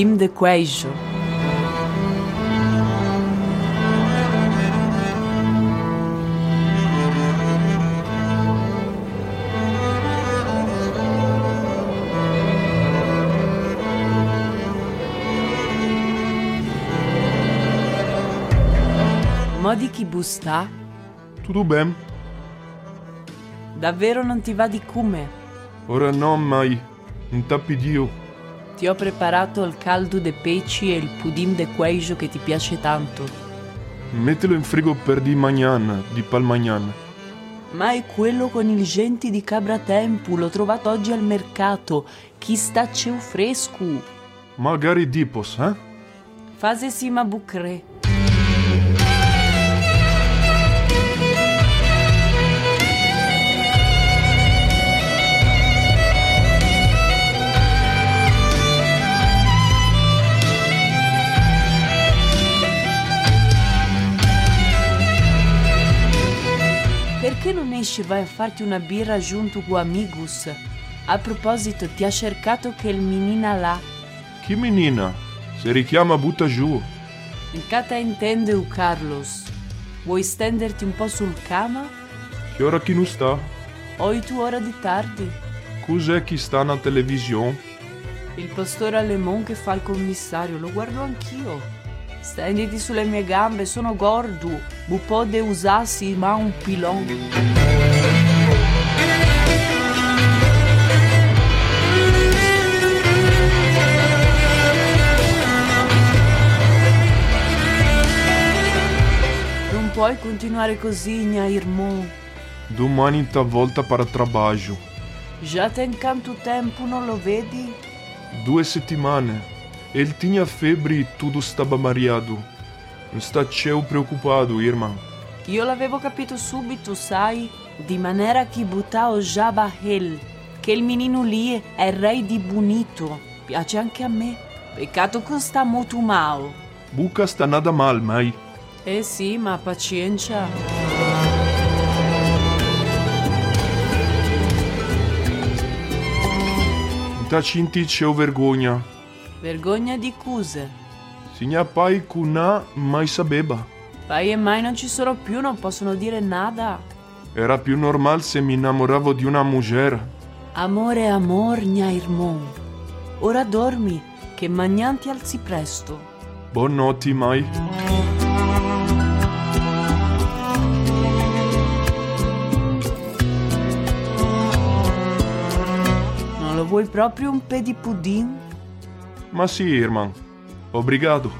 pudim de queijo. Modi chi busta? Tudo bem? Davvero non ti va di come? Ora no, mai. Un tappidio. Ti ho preparato il caldo de peci e il pudim de queijo che ti piace tanto. Mettilo in frigo per di mañana, di pal mañana. Ma è quello con il genti di Cabra Tempu, l'ho trovato oggi al mercato. Chi sta c'è fresco? Magari dipos, eh? Fase sima bucre. Perché non esci e vai a farti una birra junto con amigos? A proposito, ti ha cercato il menina là. Che menina? Se richiama butta giù. In cata intende o Carlos. Vuoi stenderti un po' sul cama? Che ora chi non sta? O tu ora di tardi? Cos'è chi sta na televisione? Il pastore Alemon che fa il commissario, lo guardo anch'io. Stenditi sulle mie gambe, sono gordo. Bupo de usassi ma un pilon. Non puoi continuare così, mia irmão. Domani ta volta para trabalho. Già tem quanto tempo non lo vedi? Due settimane. Ele tinha febre e tudo estava mareado. Sta ceu preocupado, irmã. Io l'avevo capito subito, sai? Di maniera che buttavo già Bahel. Che il menino lì è re di bonito. Piace anche a me. Peccato che sta molto male. Buca sta nada mal, mai. Eh sì, ma pazienza. Ta cinti ceu vergogna. Vergogna di cuse. Signa pai cuna mai sabeba. Pai e mai non ci sono più, non possono dire nada. Era più normal se mi innamoravo di una mujer. Amore, amor, mia irmão. Ora dormi, che magnan ti alzi presto. Buonanotte, mai. Non lo vuoi proprio un pe di pudding? Mas sim, irmão. Obrigado.